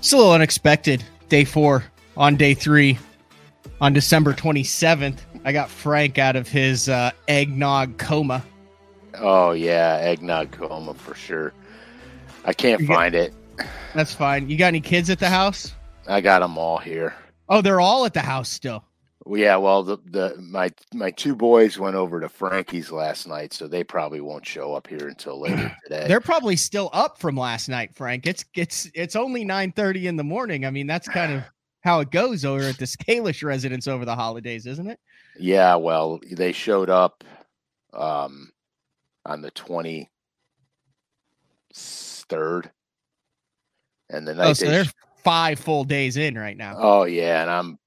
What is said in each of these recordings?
It's a little unexpected. Day four on day three on December 27th. I got Frank out of his uh, eggnog coma. Oh yeah, eggnog coma for sure. I can't find it. That's fine. You got any kids at the house? I got them all here. Oh, they're all at the house still. Well, yeah, well, the, the my my two boys went over to Frankie's last night, so they probably won't show up here until later today. They're probably still up from last night, Frank. It's it's it's only 9:30 in the morning. I mean, that's kind of how it goes over at the Scalish residence over the holidays, isn't it? yeah, well, they showed up um on the twenty third, and the night Oh, so they they're sh- five full days in right now. oh yeah, and I'm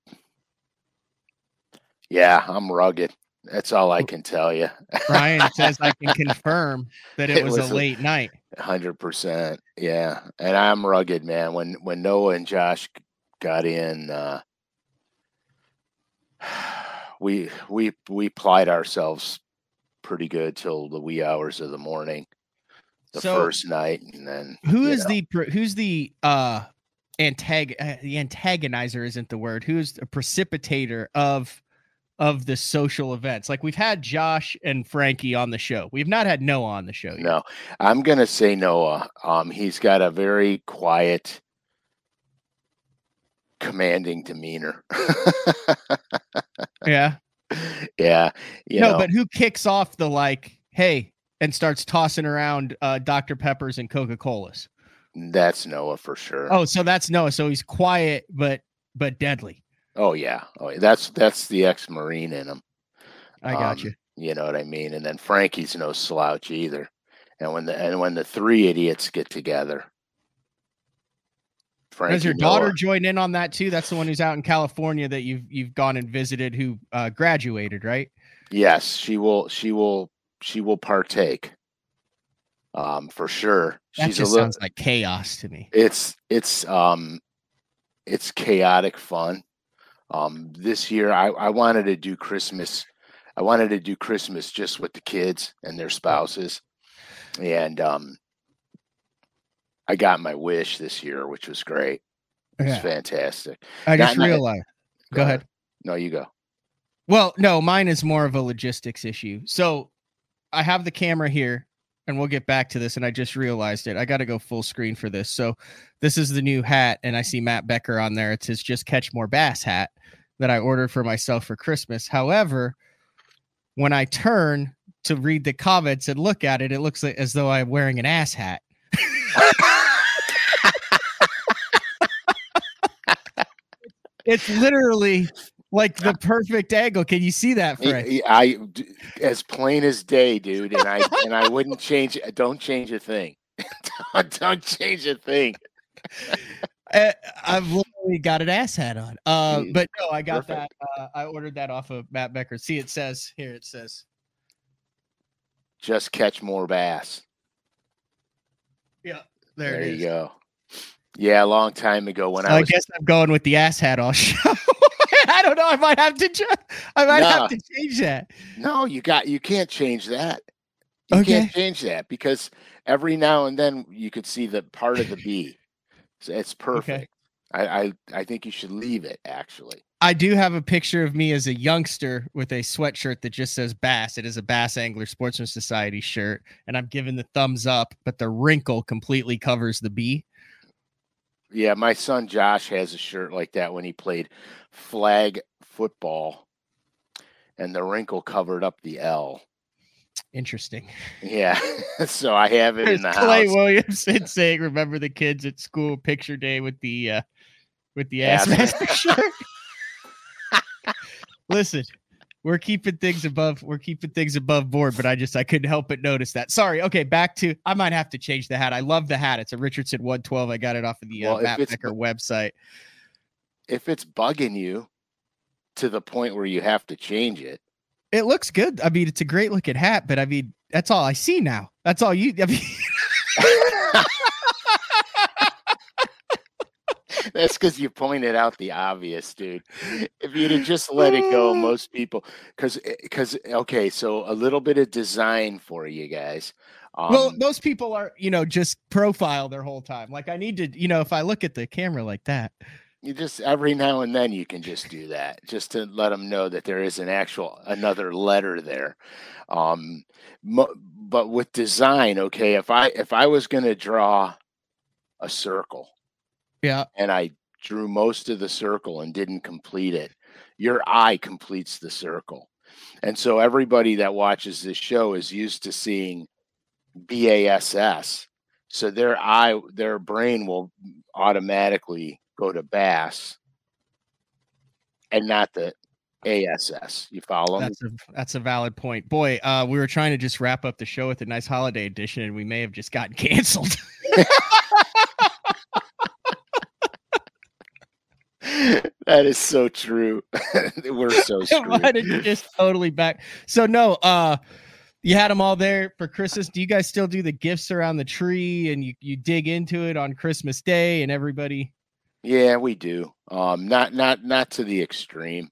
yeah, I'm rugged. That's all I can tell you. Brian says I can confirm that it, It was, was a a- late night. Hundred percent, yeah. And I'm rugged, man. When when Noah and Josh got in, uh, we we we plied ourselves pretty good till the wee hours of the morning, the So- first night, and then Who is know. the who's the uh antag uh, the antagonizer isn't the word. Who's the precipitator of of the social events? Like we've had Josh and Frankie on the show. We've not had Noah on the show yet. No, I'm gonna say Noah. Um, he's got a very quiet, commanding demeanor. Yeah. yeah, you no, know, but who kicks off the like, hey, and starts tossing around uh Dr. Peppers and Coca-Colas? that's Noah for sure. Oh, so that's Noah. So he's quiet but but deadly. Oh yeah, oh that's that's the ex-marine in him. I got Um, you. You know what I mean? And then Frankie's no slouch either. And when the and when the three idiots get together, Frankie Does your daughter Noah- join in on that too? That's the one who's out in California that you've you've gone and visited who uh graduated, right? yes, she will. She will. She will partake. Um, for sure. That She's just a little. sounds like chaos to me. It's it's um, it's chaotic fun. Um, this year I I wanted to do Christmas. I wanted to do Christmas just with the kids and their spouses, and um, I got my wish this year, which was great. It was fantastic. I just not- realized. Go ahead. No, you go. Well, no, mine is more of a logistics issue. So I have the camera here and we'll get back to this. And I just realized it. I got to go full screen for this. So this is the new hat. And I see Matt Becker on there. It's his Just Catch More Bass hat that I ordered for myself for Christmas. However, when I turn to read the comments and look at it, it looks like as though I'm wearing an ass hat. It's literally like the perfect angle. Can you see that, I, Frank? I- d- as plain as day, dude, and I and I wouldn't change. Don't change a thing. don't, don't change a thing. Uh, I've literally got an ass hat on. Uh, but no, I got perfect. that. Uh, I ordered that off of Matt Becker. See, it says here. It says, Just catch more bass. yeah, there, There, it you is. go. Yeah, a long time ago when So I I was guess I'm going with the ass hat all show. Don't know. I might have to. I might No. have to change that. no, you got you can't change that. You Okay. can't change that because every now and then you could see the part of the B. So it's perfect. I, I I think you should leave it actually. I do have a picture of me as a youngster with a sweatshirt that just says Bass. It is a Bass Angler Sportsman Society shirt, and I'm giving the thumbs up, but the wrinkle completely covers the B. Yeah, my son Josh has a shirt like that when he played flag football, and the wrinkle covered up the L. Interesting. Yeah, so I have it There's in the house. Clay house. Williamson saying, "Remember the kids at school picture day with the uh with the ass Ass master shirt." Listen, we're keeping things above we're keeping things above board, but I just I couldn't help but notice that. Sorry. Okay, back to I might have to change the hat. I love the hat. It's a Richardson 112. I got it off of the uh, Well, if Matt it's website. If it's bugging you to the point where you have to change it, It looks good. I mean, it's a great looking hat, but I mean, that's all I see now. That's all you. I mean, That's because you pointed out the obvious, dude. If you'd have just let it go, most people, because, because, okay, so a little bit of design for you guys. Um, well, those people are, you know, just profile their whole time. Like I need to, you know, if I look at the camera like that, you just every now and then you can just do that just to let them know that there is an actual another letter there um mo- but with design okay if i if i was going to draw a circle yeah, and i drew most of the circle and didn't complete it. Your eye completes the circle. And so everybody that watches this show is used to seeing bass so their eye their brain will automatically go to bass and not the ass you follow that's a that's a valid point. Boy, uh, we were trying to just wrap up the show with a nice holiday edition, and we may have just gotten canceled. that is so true we're so screwed. just totally back. So no, uh, you had them all there for Christmas. Do you guys still do the gifts around the tree, and you you dig into it on Christmas Day, and everybody? Yeah, we do. Um, not not not to the extreme.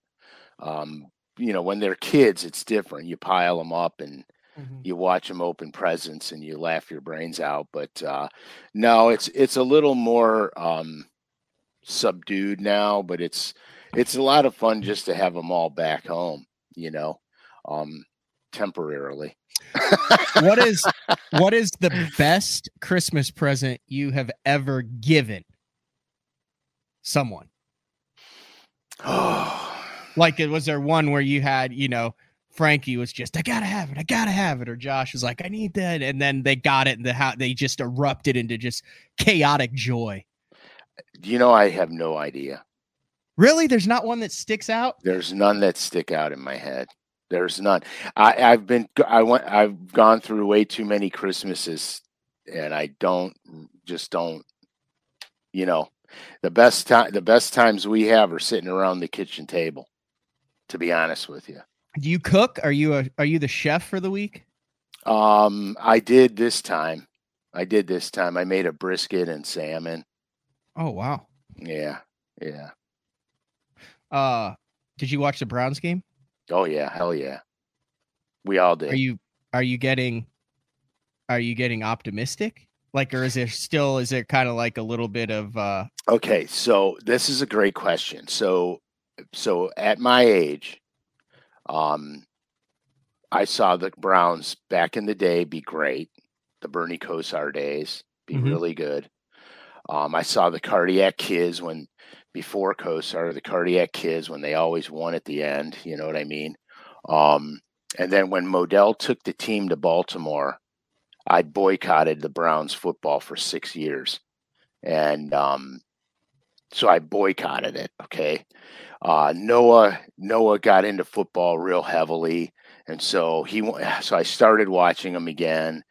Um, you know, when they're kids, it's different. You pile them up and you watch them open presents and you laugh your brains out. But uh, no, it's it's a little more um, subdued now. But it's it's a lot of fun just to have them all back home. You know, um, temporarily. What is what is the best Christmas present you have ever given someone? Like, it was there one where you had, you know, Frankie was just, I gotta have it, I gotta have it, or Josh was like, I need that, and then they got it, and the how they just erupted into just chaotic joy. You know, I have no idea. Really, there's not one that sticks out. There's none that stick out in my head. There's none. I, I've been I went I've gone through way too many Christmases and I don't just don't you know the best time the best times we have are sitting around the kitchen table, to be honest with you. Do you cook? Are you a are you the chef for the week? Um I did this time. I did this time. I made a brisket and salmon. Oh wow. Yeah. Yeah. Uh, did you watch the Browns game? Oh yeah, hell yeah. We all did. Are you are you getting are you getting optimistic? Like, or is there still is there kind of like a little bit of uh Okay, so this is a great question. So so at my age, um I saw the Browns back in the day be great. The Bernie Kosar days be Mhm. really good. Um I saw the cardiac kids when before Kosar, the cardiac kids when they always won at the end, you know what I mean? Um and then when Modell took the team to Baltimore, I boycotted the Browns football for 6 years. And um so I boycotted it. Okay. Uh, Noah Noah got into football real heavily, and so he so I started watching him again.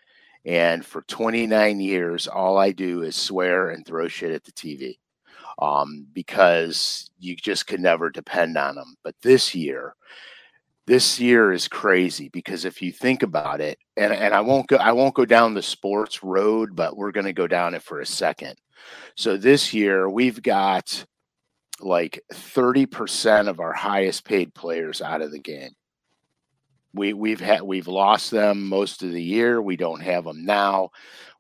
And for 29 years, all I do is swear and throw shit at the TV, um, because you just could never depend on them. But this year, this year is crazy because if you think about it, and and I won't go I won't go down the sports road, but we're going to go down it for a second. So this year we've got like 30% of our highest paid players out of the game. We we've had we've lost them most of the year. We don't have them now.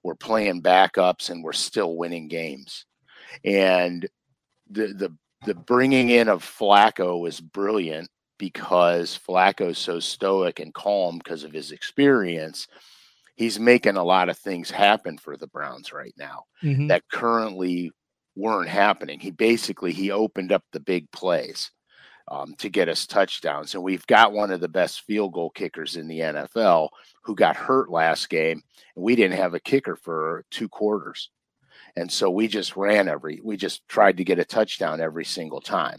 We're playing backups and we're still winning games. And the the the bringing in of Flacco was brilliant because Flacco's so stoic and calm because of his experience. He's making a lot of things happen for the Browns right now mhm. that currently weren't happening. He basically he opened up the big plays um, to get us touchdowns, and we've got one of the best field goal kickers in the NFL who got hurt last game, and we didn't have a kicker for two quarters, and so we just ran every we just tried to get a touchdown every single time.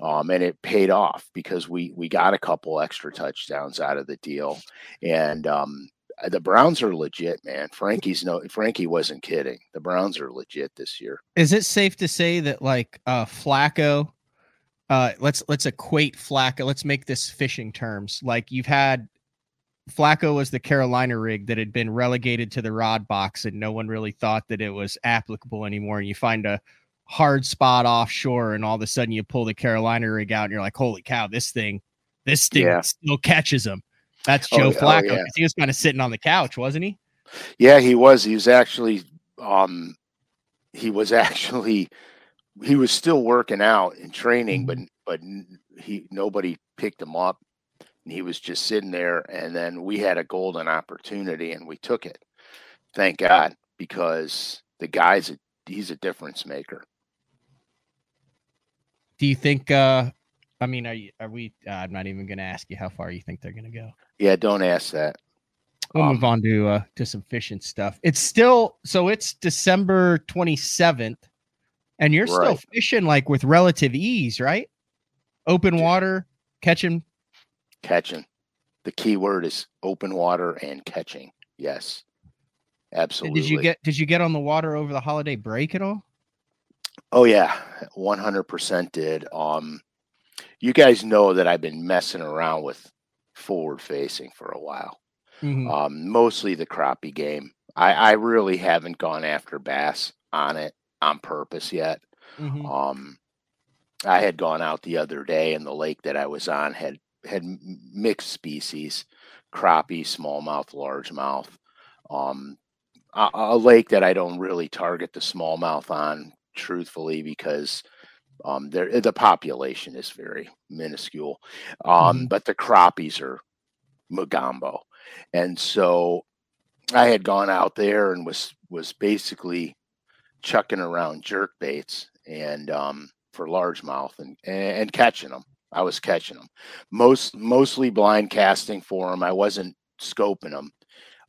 Um, and it paid off because we we got a couple extra touchdowns out of the deal, and um, the Browns are legit, man. Frankie's no Frankie wasn't kidding. The Browns are legit this year. Is it safe to say that like uh Flacco uh let's let's equate Flacco, let's make this fishing terms. Like you've had Flacco was the Carolina rig that had been relegated to the rod box and no one really thought that it was applicable anymore. And you find a hard spot offshore and all of a sudden you pull the Carolina rig out and you're like, holy cow, this thing, this thing Yeah. still catches him. That's Oh, Joe yeah, oh, Flacco. yeah. 'cause He was kind of sitting on the couch, wasn't he? Yeah, he was. He was actually um he was actually he was still working out and training, but but he nobody picked him up. And he was just sitting there and then we had a golden opportunity and we took it. Thank God, because the guy's a he's a difference maker. Do you think uh I mean, are you, are we? Uh, I'm not even going to ask you how far you think they're going to go. Yeah, don't ask that. We'll um, move on to uh, to some fishing stuff. It's still so it's December 27th, and you're right. still fishing like with relative ease, right? Open water, catching. Catching. The key word is open water and catching. Yes, absolutely. Did you get Did you get on the water over the holiday break at all? Oh yeah, 100% did. Um, you guys know that I've been messing around with forward facing for a while. Mm-hmm. Um, mostly the crappie game. I, I really haven't gone after bass on it on purpose yet. Mm-hmm. Um, I had gone out the other day, and the lake that I was on had had mixed species, crappie, smallmouth, largemouth. Um, a, a lake that I don't really target the smallmouth on, truthfully, because um, there the population is very minuscule, um, mm-hmm. but the crappies are Magambo, and so I had gone out there and was was basically chucking around jerk baits and um, for largemouth and, and catching them. I was catching them, most mostly blind casting for them. I wasn't scoping them.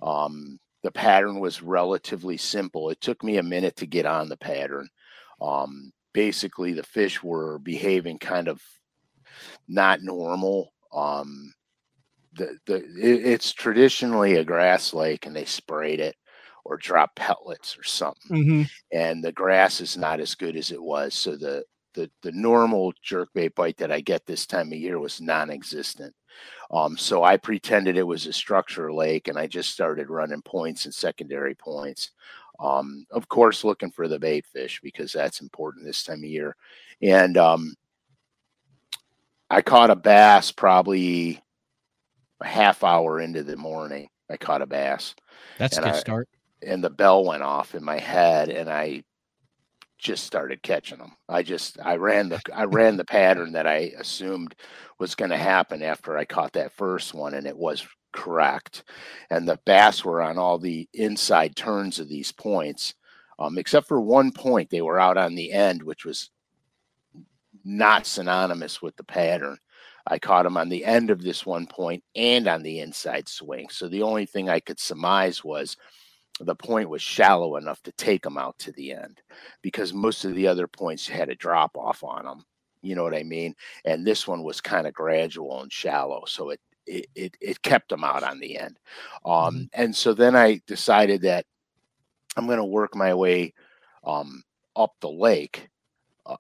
Um, the pattern was relatively simple. It took me a minute to get on the pattern. Um, basically the fish were behaving kind of not normal. Um, the the it, it's traditionally a grass lake, and they sprayed it or drop pellets or something, mm-hmm. and the grass is not as good as it was. So the the the normal jerkbait bite that I get this time of year was non-existent. Um, so I pretended it was a structure lake, and I just started running points and secondary points. Um, of course, looking for the bait fish because that's important this time of year. And um, I caught a bass probably a half hour into the morning. I caught a bass. That's a good I, start. And the bell went off in my head, and I just started catching them. I just I ran the I ran the pattern that I assumed was going to happen after I caught that first one, and it was correct. And the bass were on all the inside turns of these points, um, except for one point, they were out on the end, which was not synonymous with the pattern. I caught them on the end of this one point and on the inside swing. So the only thing I could surmise was the point was shallow enough to take them out to the end because most of the other points had a drop off on them. You know what I mean? And this one was kind of gradual and shallow. So it it, it, it kept them out on the end. Um, mm-hmm. And so then I decided that I'm going to work my way um, up the lake uh,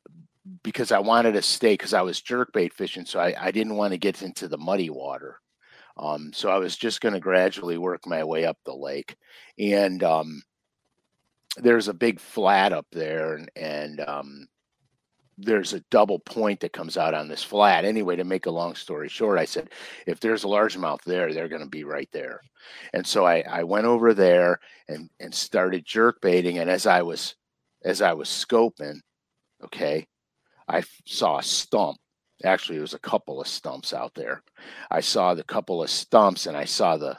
because I wanted to stay because I was jerkbait fishing. So I, I didn't want to get into the muddy water. Um, so I was just going to gradually work my way up the lake. And um, there's a big flat up there. And, and um, there's a double point that comes out on this flat. Anyway, to make a long story short, I said, if there's a largemouth there, they're going to be right there. And so I, I went over there and, and started jerk baiting. And as I was, as I was scoping, okay, I saw a stump. Actually, there was a couple of stumps out there. I saw the couple of stumps and I saw the,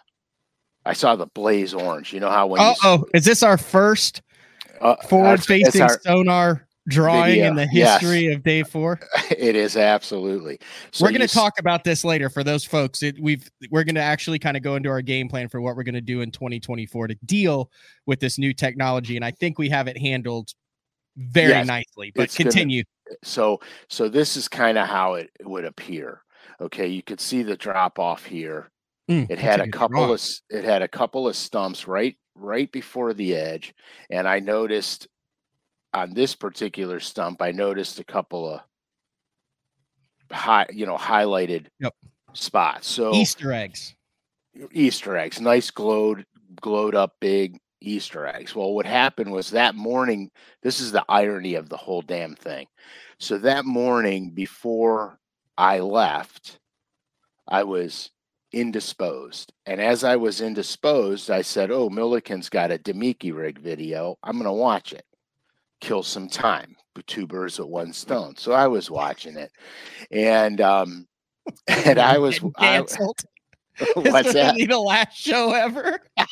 I saw the blaze orange. You know how when oh, oh is this our first uh, forward facing sonar drawing video. in the history yes. of day four? It is absolutely. So we're going to talk about this later for those folks. It, we've we're going to actually kind of go into our game plan for what we're going to do in 2024 to deal with this new technology, and I think we have it handled very yes, nicely. But continue. Gonna, so so this is kind of how it would appear. Okay, you could see the drop off here. Mm, it had a couple of it had a couple of stumps right right before the edge, and I noticed on this particular stump, I noticed a couple of high, you know, highlighted yep. spots. So Easter eggs. Easter eggs, nice glowed, glowed up big Easter eggs. Well, what happened was that morning, this is the irony of the whole damn thing. So that morning before I left, I was indisposed. And as I was indisposed, I said, Oh, Milliken's got a Damiki rig video. I'm going to watch it, kill some time, two birds with one stone. So I was watching it. And, um, and I was. I, what's that? The last show ever.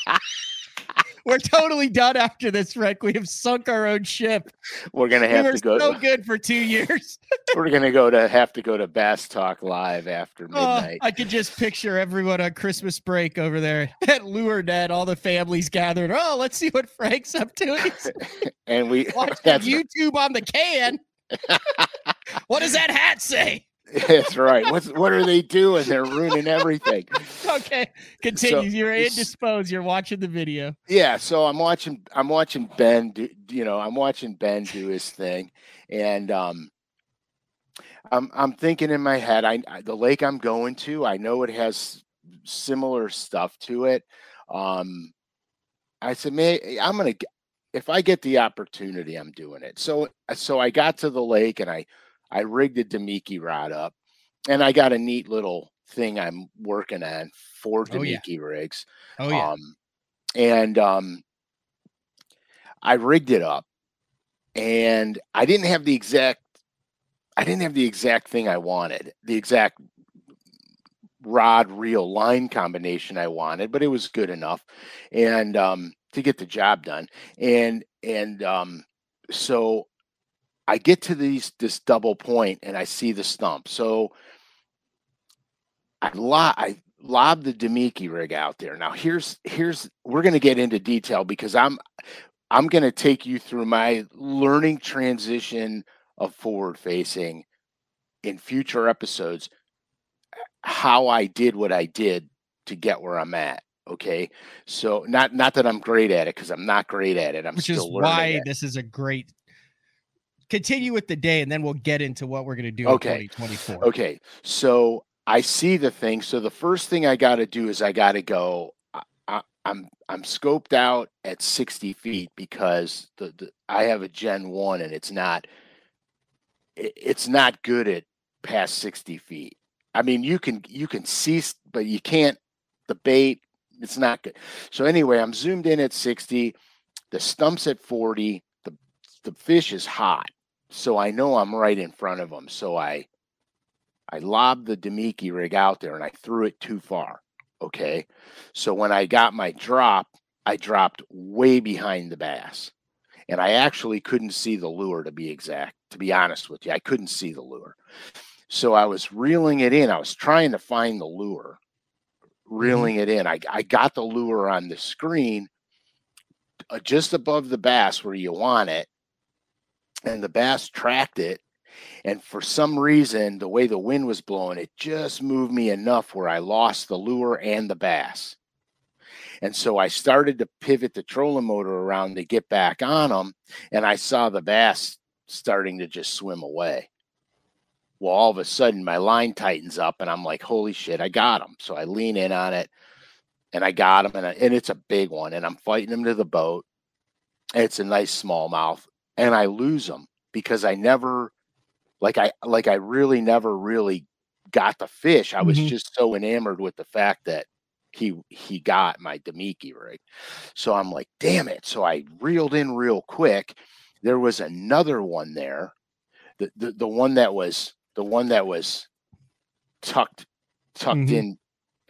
We're totally done after this, Rick. We have sunk our own ship. We're gonna have we to go. So good for two years. we're gonna go to have to go to Bass Talk Live after oh, midnight. Oh, I could just picture everyone on Christmas break over there at LureNet, all the families gathered. Oh, let's see what Frank's up to. and we watch YouTube on the can. what does that hat say? That's right. What's what are they doing? They're ruining everything. okay, continue. So, You're indisposed. You're watching the video. Yeah. So I'm watching. I'm watching Ben. Do, you know, I'm watching Ben do his thing, and um, I'm I'm thinking in my head. I, I the lake I'm going to. I know it has similar stuff to it. Um, I said, man, I'm gonna. If I get the opportunity, I'm doing it. So so I got to the lake and I I rigged a Damiki rod up, and I got a neat little thing I'm working on for Damiki oh, yeah. rigs. Oh yeah. Um, and um, I rigged it up, and I didn't have the exact. I didn't have the exact thing I wanted, the exact rod reel line combination I wanted, but it was good enough, and um, to get the job done. And and um, so I get to these this double point and I see the stump. So I lob I lob the Damiki rig out there. Now here's here's we're going to get into detail because I'm I'm going to take you through my learning transition of forward facing in future episodes how I did what I did to get where I'm at. Okay. So not not that I'm great at it because I'm not great at it. I'm Which still is why it. this is a great continue with the day and then we'll get into what we're going to do okay. in 2024. Okay. So I see the thing. So the first thing I got to do is I got to go. I, I'm I'm scoped out at 60 feet because the, the I have a Gen One and it's not it, it's not good at past 60 feet. I mean, you can you can see, but you can't. The bait, it's not good. So anyway, I'm zoomed in at 60. The stump's at 40. The the fish is hot so I know I'm right in front of them. So I I lobbed the Damiki rig out there and I threw it too far. Okay. So when I got my drop, I dropped way behind the bass. And I actually couldn't see the lure to be exact, to be honest with you. I couldn't see the lure. So I was reeling it in. I was trying to find the lure, mm-hmm. reeling it in. I, I got the lure on the screen uh, just above the bass where you want it and the bass tracked it. And for some reason, the way the wind was blowing, it just moved me enough where I lost the lure and the bass. And so I started to pivot the trolling motor around to get back on them. And I saw the bass starting to just swim away. Well, all of a sudden, my line tightens up, and I'm like, holy shit, I got him. So I lean in on it and I got him, and, I, and it's a big one. And I'm fighting him to the boat. It's a nice smallmouth and I lose them because I never like I like I really never really got the fish. I was mm-hmm. just so enamored with the fact that he he got my Damiki rig. So I'm like, damn it. So I reeled in real quick. There was another one there. The the, the one that was the one that was tucked tucked mm-hmm. in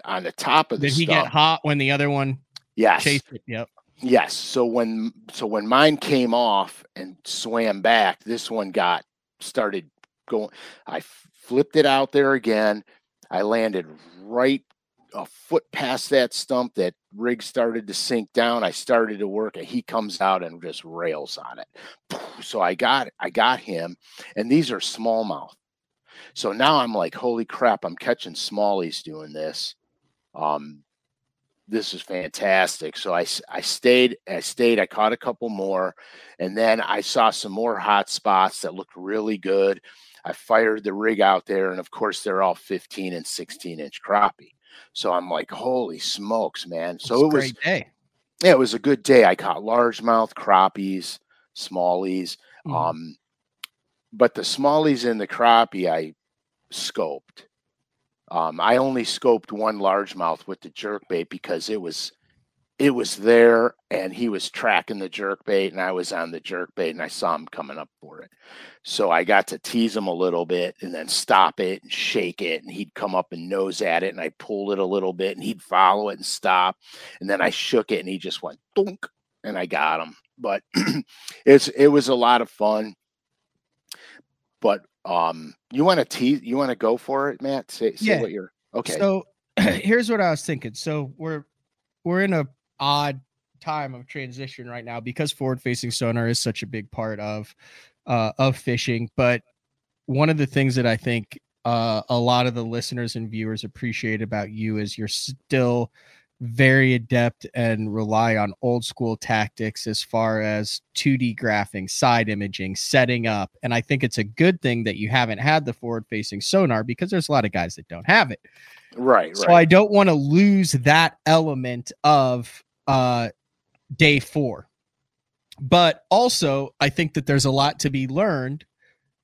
on the top of the Did he get hot when the other one yes. chased it? Yep. Yes. So when so when mine came off and swam back, this one got started going. I flipped it out there again. I landed right a foot past that stump. That rig started to sink down. I started to work, and he comes out and just rails on it. So I got I got him, and these are smallmouth. So now I'm like, holy crap! I'm catching smallies doing this. Um, this is fantastic. So I, I stayed, I stayed, I caught a couple more, and then I saw some more hot spots that looked really good. I fired the rig out there, and of course, they're all 15 and 16 inch crappie. So I'm like, holy smokes, man. So it was, day. yeah, it was a good day. I caught largemouth crappies, smallies. Mm-hmm. Um, but the smallies and the crappie, I scoped. Um, I only scoped one largemouth with the jerk bait because it was it was there and he was tracking the jerk bait and I was on the jerk bait and I saw him coming up for it. So I got to tease him a little bit and then stop it and shake it and he'd come up and nose at it and I pulled it a little bit and he'd follow it and stop and then I shook it and he just went dunk and I got him. But it's it was a lot of fun. But um you want to tease you want to go for it, Matt? Say, say Yeah. what you're okay. So here's what I was thinking. So we're we're in a odd time of transition right now because forward facing sonar is such a big part of uh of fishing. But one of the things that I think uh a lot of the listeners and viewers appreciate about you is you're still very adept and rely on old school tactics as far as 2D graphing, side imaging, setting up. And I think it's a good thing that you haven't had the forward facing sonar because there's a lot of guys that don't have it. right, So right. I don't want to lose that element of uh day 4. But also, I think that there's a lot to be learned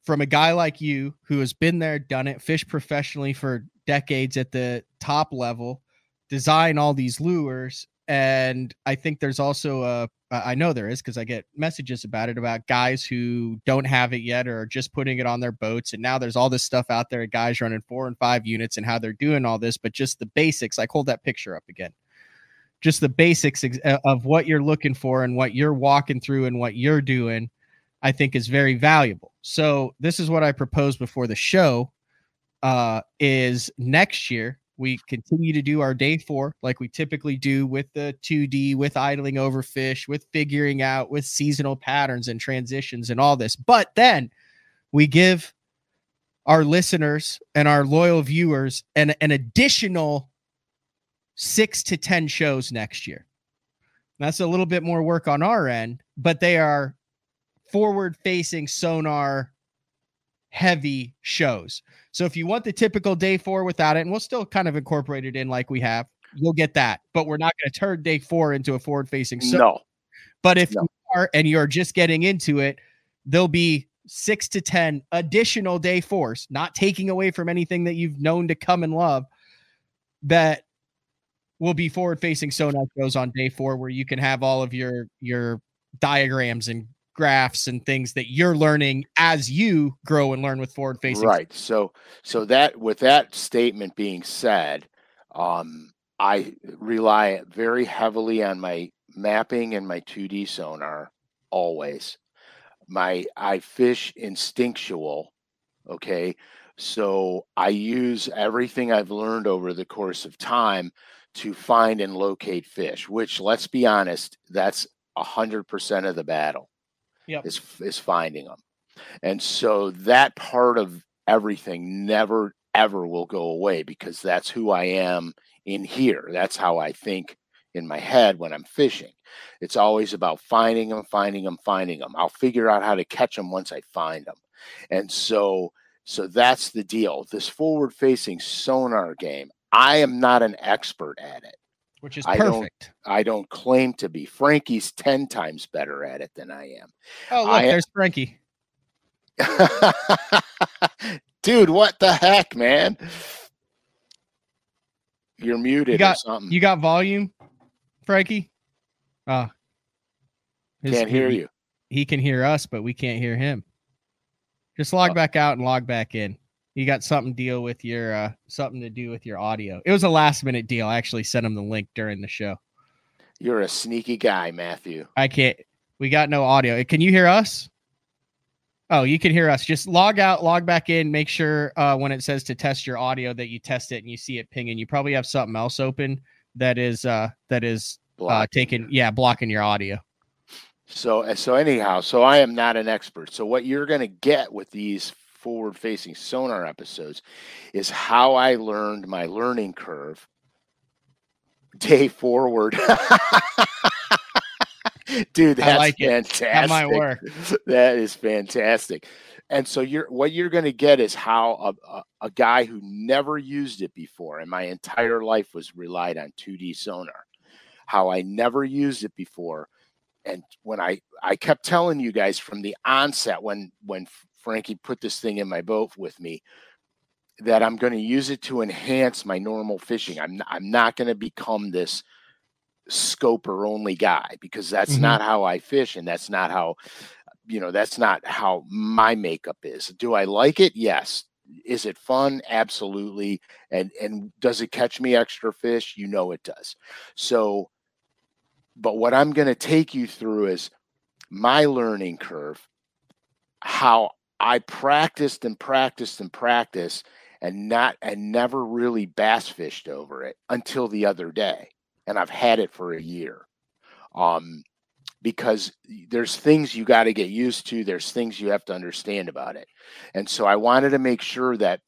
from a guy like you who has been there, done it, fished professionally for decades at the top level, design all these lures and I think there's also a i know there is because I get messages about it about guys who don't have it yet or are just putting it on their boats. And now there's all this stuff out there, guys running four and five units and how they're doing all this, but just the basics. Like hold that picture up again. Just the basics uh, of what you're looking for and what you're walking through and what you're doing, I think is very valuable. So this is what I proposed before the show. Uh, is next year we continue to do our day four like we typically do with the 2D, with idling over fish, with figuring out with seasonal patterns and transitions and all this. But then we give our listeners and our loyal viewers an, an additional six to 10 shows next year. That's a little bit more work on our end, but they are forward facing sonar heavy shows. So if you want the typical day four without it, and we'll still kind of incorporate it in like we have, you'll get that. But we're not going to turn day four into a forward facing no. But if No. you are and you're just getting into it, there'll be six to 10 additional day fours, not taking away from anything that you've known to come and love, that will be forward facing sonar shows on day four where you can have all of your your diagrams and graphs and things that you're learning as you grow and learn with forward facing Right. So so that with that statement being said, um, I rely very heavily on my mapping and my 2D sonar always. My I fish instinctual, okay? So I use everything I've learned over the course of time to find and locate fish, which let's be honest, that's a hundred percent of the battle. Yep. Is is finding them. And so that part of everything never ever will go away because that's who I am in here. That's how I think in my head when I'm fishing. It's always about finding them, finding them, finding them. I'll figure out how to catch them once I find them. And so so that's the deal. This forward facing sonar game, I am not an expert at it. Which is I don't- perfect. I don't claim to be. Frankie's 10 times better at it than I am. Oh, look, I- there's Frankie. Dude, what the heck, man? You're muted you got- or something. You got volume, Frankie? Uh his- Can't hear he- you. He can hear us, but we can't hear him. Just log Oh. back out and log back in. You got something deal with your uh something to do with your audio. It was a last minute deal. I actually sent him the link during the show. You're a sneaky guy, Matthew. I can't we got no audio. Can you hear us? Oh, you can hear us. Just log out, log back in, make sure uh when it says to test your audio that you test it and you see it pinging. You probably have something else open that is uh that is uh taking yeah, blocking your audio. So uh, so anyhow, so I am not an expert. So what you're going to get with these forward facing sonar episodes is how I learned my learning curve day forward. Dude, that's like fantastic. That might work. that is fantastic. And so you're what you're going to get is how a, a, a guy who never used it before and my entire life was relied on 2D sonar, how I never used it before. And when I I kept telling you guys from the onset when when Frankie put this thing in my boat with me, that I'm going to use it to enhance my normal fishing. I'm not, I'm not going to become this scoper only guy because that's mm-hmm. not how I fish and that's not how you know that's not how my makeup is. Do I like it? Yes. Is it fun? Absolutely. And and does it catch me extra fish? You know it does. So but what I'm going to take you through is my learning curve how I practiced and practiced and practiced and not and never really bass fished over it until the other day and I've had it for a year. Um, because there's things you got to get used to, there's things you have to understand about it. And so I wanted to make sure that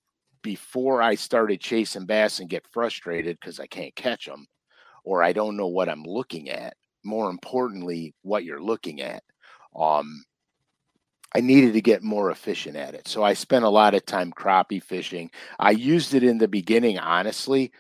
before I started chasing bass and get frustrated because I can't catch them or I don't know what I'm looking at, more importantly, what you're looking at. Um, I needed to get more efficient at it. So I spent a lot of time crappie fishing. I used it in the beginning, honestly,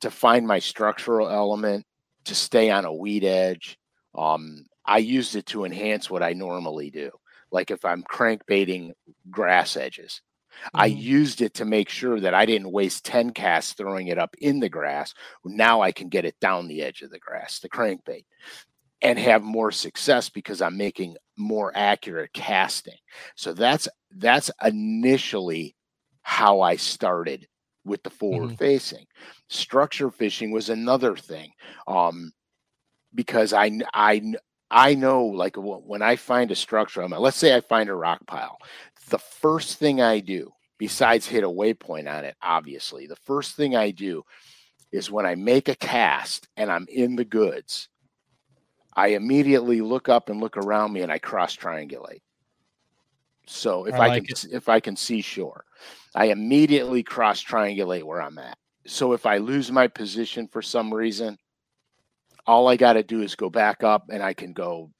to find my structural element, to stay on a weed edge. Um, I used it to enhance what I normally do. Like if I'm crankbaiting grass edges, mm-hmm. I used it to make sure that I didn't waste 10 casts throwing it up in the grass. Now I can get it down the edge of the grass, the crankbait, and have more success because I'm making more accurate casting. So that's that's initially how I started with the forward mm-hmm. facing. Structure fishing was another thing. Um, because I I I know like when I find a structure, I'm, let's say I find a rock pile, the first thing I do, besides hit a waypoint on it, obviously, the first thing I do is when I make a cast and I'm in the goods, I immediately look up and look around me and I cross triangulate. So if I, I like can it. if I can see shore, I immediately cross triangulate where I'm at. So if I lose my position for some reason, all I got to do is go back up and I can go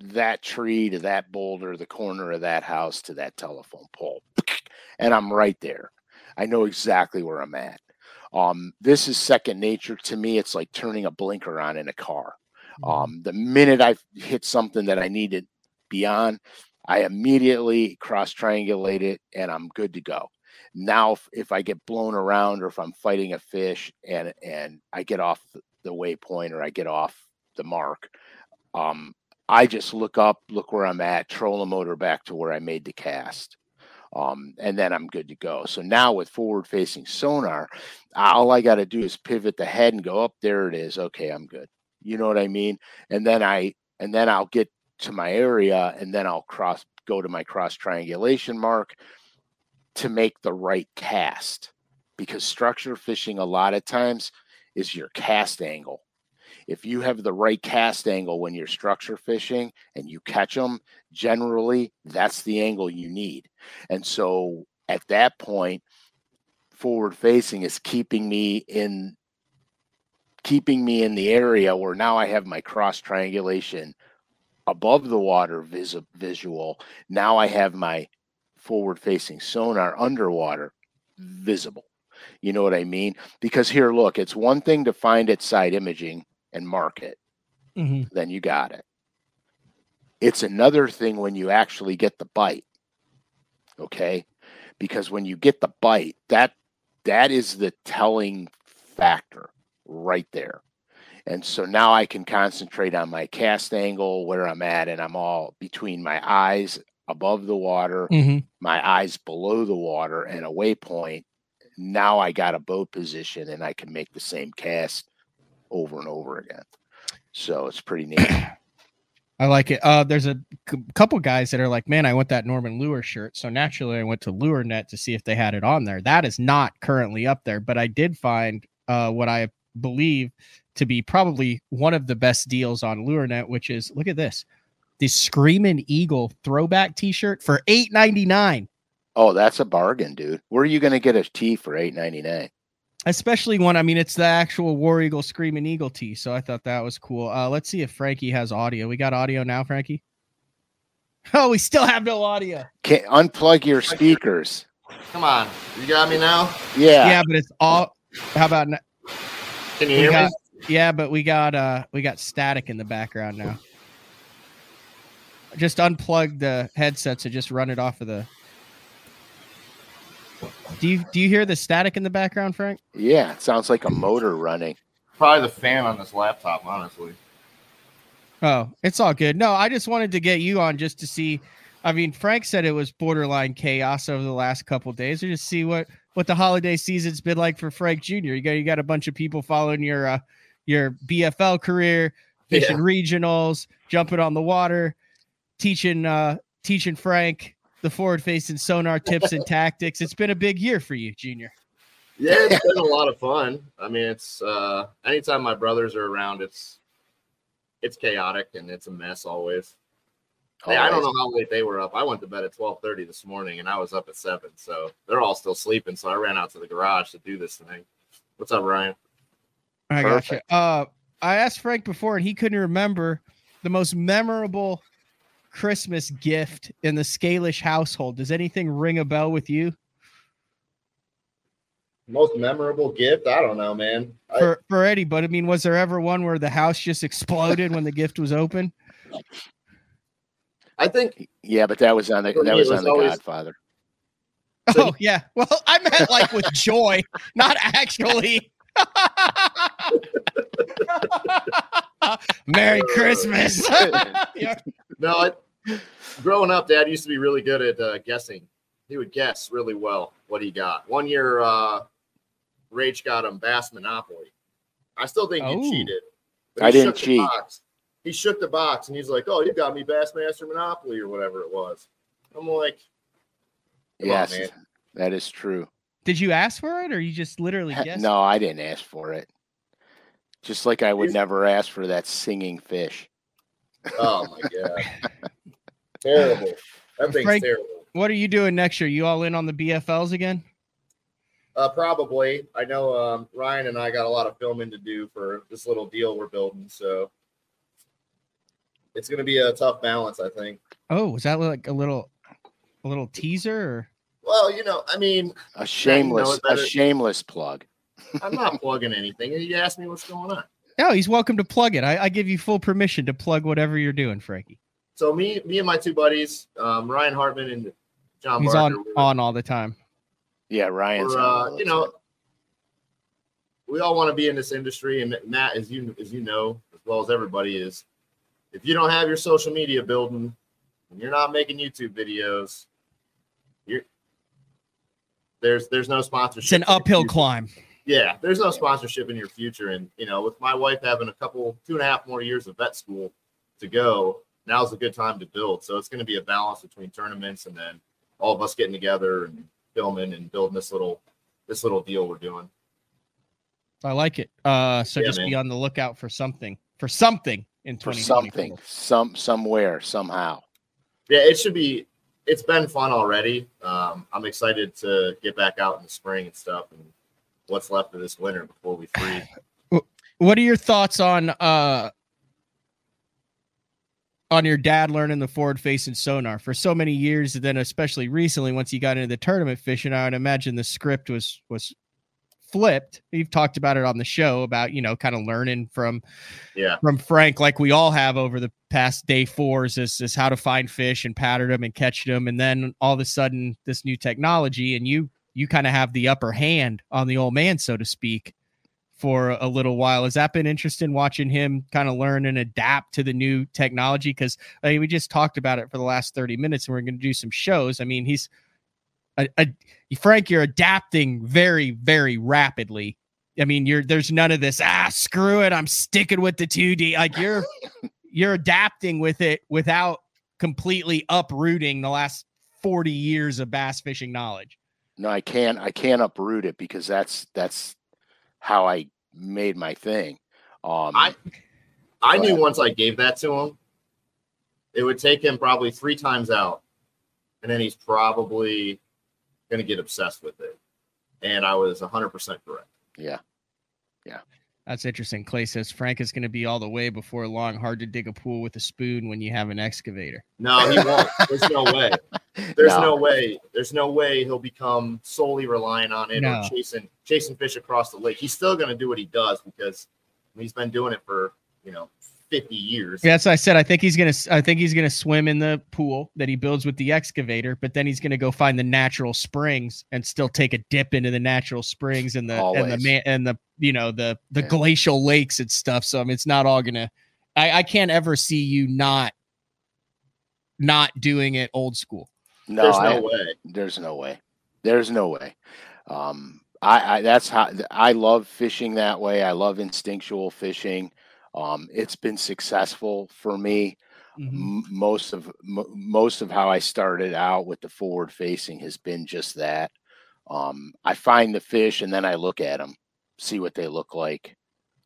that tree to that boulder, the corner of that house to that telephone pole. And I'm right there. I know exactly where I'm at. Um, this is second nature to me. It's like turning a blinker on in a car. Mm-hmm. Um, the minute I hit something that I need to be on, I immediately cross triangulate it and I'm good to go. Now, if, if I get blown around or if I'm fighting a fish and and I get off the waypoint or I get off the mark, um, I just look up, look where I'm at, troll the motor back to where I made the cast. Um, and then I'm good to go. So now with forward facing sonar, all I got to do is pivot the head and go up. There it is. Okay, I'm good. You know what I mean? And then I and then I'll get to my area and then I'll cross go to my cross triangulation mark to make the right cast because structure fishing a lot of times is your cast angle. If you have the right cast angle when you're structure fishing and you catch them, generally that's the angle you need. And so at that point, forward facing is keeping me in keeping me in the area where now I have my cross triangulation above the water vis- visual. Now I have my forward facing sonar underwater visible. You know what I mean? Because here, look, it's one thing to find it side imaging and mark it, mm-hmm. then you got it. It's another thing when you actually get the bite. Okay. Because when you get the bite, that that is the telling factor right there. And so now I can concentrate on my cast angle, where I'm at, and I'm all between my eyes above the water, mm-hmm. my eyes below the water, and a waypoint. Now I got a boat position and I can make the same cast over and over again. So it's pretty neat. I like it. Uh, there's a c- couple guys that are like, man, I want that Norman Lure shirt. So naturally, I went to LureNet to see if they had it on there. That is not currently up there, but I did find uh, what I believe to be probably one of the best deals on LureNet, which is look at this the Screaming Eagle throwback t shirt for eight ninety nine. Oh, that's a bargain, dude. Where are you going to get a tee for eight ninety nine? Especially one, I mean, it's the actual War Eagle Screaming Eagle tee. So I thought that was cool. Uh, let's see if Frankie has audio. We got audio now, Frankie. Oh, we still have no audio. Can unplug your speakers. Come on, you got me now. Yeah, yeah, but it's all. How about? Can you hear got, me? Yeah, but we got uh we got static in the background now. Just unplug the headset to just run it off of the. Do you do you hear the static in the background, Frank? Yeah, it sounds like a motor running. Probably the fan on this laptop, honestly. Oh, it's all good. No, I just wanted to get you on just to see. I mean, Frank said it was borderline chaos over the last couple days. To just see what what the holiday season's been like for Frank Jr. You got you got a bunch of people following your uh, your BFL career, fishing Yeah. regionals, jumping on the water, teaching uh, teaching Frank the forward facing sonar tips and tactics. It's been a big year for you, Junior. Yeah, it's been a lot of fun. I mean, it's uh anytime my brothers are around, it's it's chaotic and it's a mess always. Hey, I don't know how late they were up. I went to bed at twelve thirty this morning, and I was up at seven. So they're all still sleeping. So I ran out to the garage to do this thing. What's up, Ryan? I gotcha. Perfect. Uh, I asked Frank before, and he couldn't remember the most memorable Christmas gift in the Scalish household. Does anything ring a bell with you Most memorable gift? I don't know, man. I, for for Eddie? But I mean, was there ever one where the house just exploded when the gift was open? I think Yeah, but that was on the that me, was on the always- Godfather. Oh yeah. Well, I meant like with joy, not actually. Merry Christmas. Yeah. no. I, growing up, Dad used to be really good at uh, guessing. He would guess really well what he got. One year, uh, Rach got him Bass Monopoly. I still think Oh. he cheated. I didn't cheat. box. He shook the box and he's like, "Oh, you got me Bassmaster Monopoly or whatever it was." I'm like, Come on, yes, man. that is true. Did you ask for it, or you just literally guessed? No, I didn't ask for it. Just like I would He's- never ask for that singing fish. "Oh my god, terrible! That thing's Frank- terrible." What are you doing next year? You all in on the BFLs again? Uh, probably. I know um, Ryan and I got a lot of filming to do for this little deal we're building, so it's going to be a tough balance, I think. Oh, was that like a little, a little teaser? Or? Well, you know, I mean, A shameless, a shameless plug. I'm not plugging anything. You asked me what's going on. No, he's welcome to plug it. I, I give you full permission to plug whatever you're doing, Frankie. So me, me and my two buddies, um, Ryan Hartman and John He's Barker, on we're- on all the time. Yeah, Ryan's. we're, on uh, all you know, time. we all want to be in this industry, and Matt, as you as you know, as well as everybody is, if you don't have your social media building, and you're not making YouTube videos, you're there's there's no sponsorship. It's an uphill climb. Yeah, there's no sponsorship in your future, and you know, with my wife having a couple two and a half more years of vet school to go, now's a good time to build. So it's going to be a balance between tournaments and then all of us getting together and filming and building this little this little deal we're doing. I like it. Uh, so Yeah, just be on the lookout for something, for something in for something, some somewhere, somehow. Yeah, it should be. It's been fun already. Um, I'm excited to get back out in the spring and stuff, and what's left of this winter before we freeze. What are your thoughts on uh on your dad learning the forward facing sonar for so many years, and then especially recently once he got into the tournament fishing? I would imagine the script was was flipped. You've talked about it on the show about you know kind of learning from Yeah, from Frank, like we all have over the past day fours, is, is how to find fish and pattern them and catch them. And then all of a sudden, this new technology, and you you kind of have the upper hand on the old man, so to speak, for a little while. Has that been interesting watching him kind of learn and adapt to the new technology? Because I mean, we just talked about it for the last 30 minutes and we're going to do some shows. I mean, he's a, a Frank, you're adapting very, very rapidly. I mean, you're there's none of this, ah, screw it. I'm sticking with the 2D. Like you're you're adapting with it without completely uprooting the last 40 years of bass fishing knowledge. No, I can't. I can't uproot it because that's that's how I made my thing. Um, I I knew ahead. once I gave that to him, it would take him probably three times out, and then he's probably going to get obsessed with it. And I was 100% correct. yeah, Yeah. That's interesting. Clay says Frank is going to be all the way before long. Hard to dig a pool with a spoon when you have an excavator. No, he won't. There's no way. There's No. no. way. There's no way he'll become solely reliant on it No. or chasing chasing fish across the lake. He's still going to do what he does because he's been doing it for you know 50 years. Yeah, that's what I said. I think he's gonna. I think he's gonna swim in the pool that he builds with the excavator, but then he's gonna go find the natural springs and still take a dip into the natural springs and the and the man and the you know the the Yeah. glacial lakes and stuff. So I mean, it's not all gonna. I I can't ever see you not not doing it old school. No, There's I, no way. there's no way. There's no way. Um, I, I that's how I love fishing that way. I love instinctual fishing. Um, it's been successful for me. Mhm. M- most of most of how I started out with the forward facing has been just that. Um, I find the fish and then I look at them, see what they look like,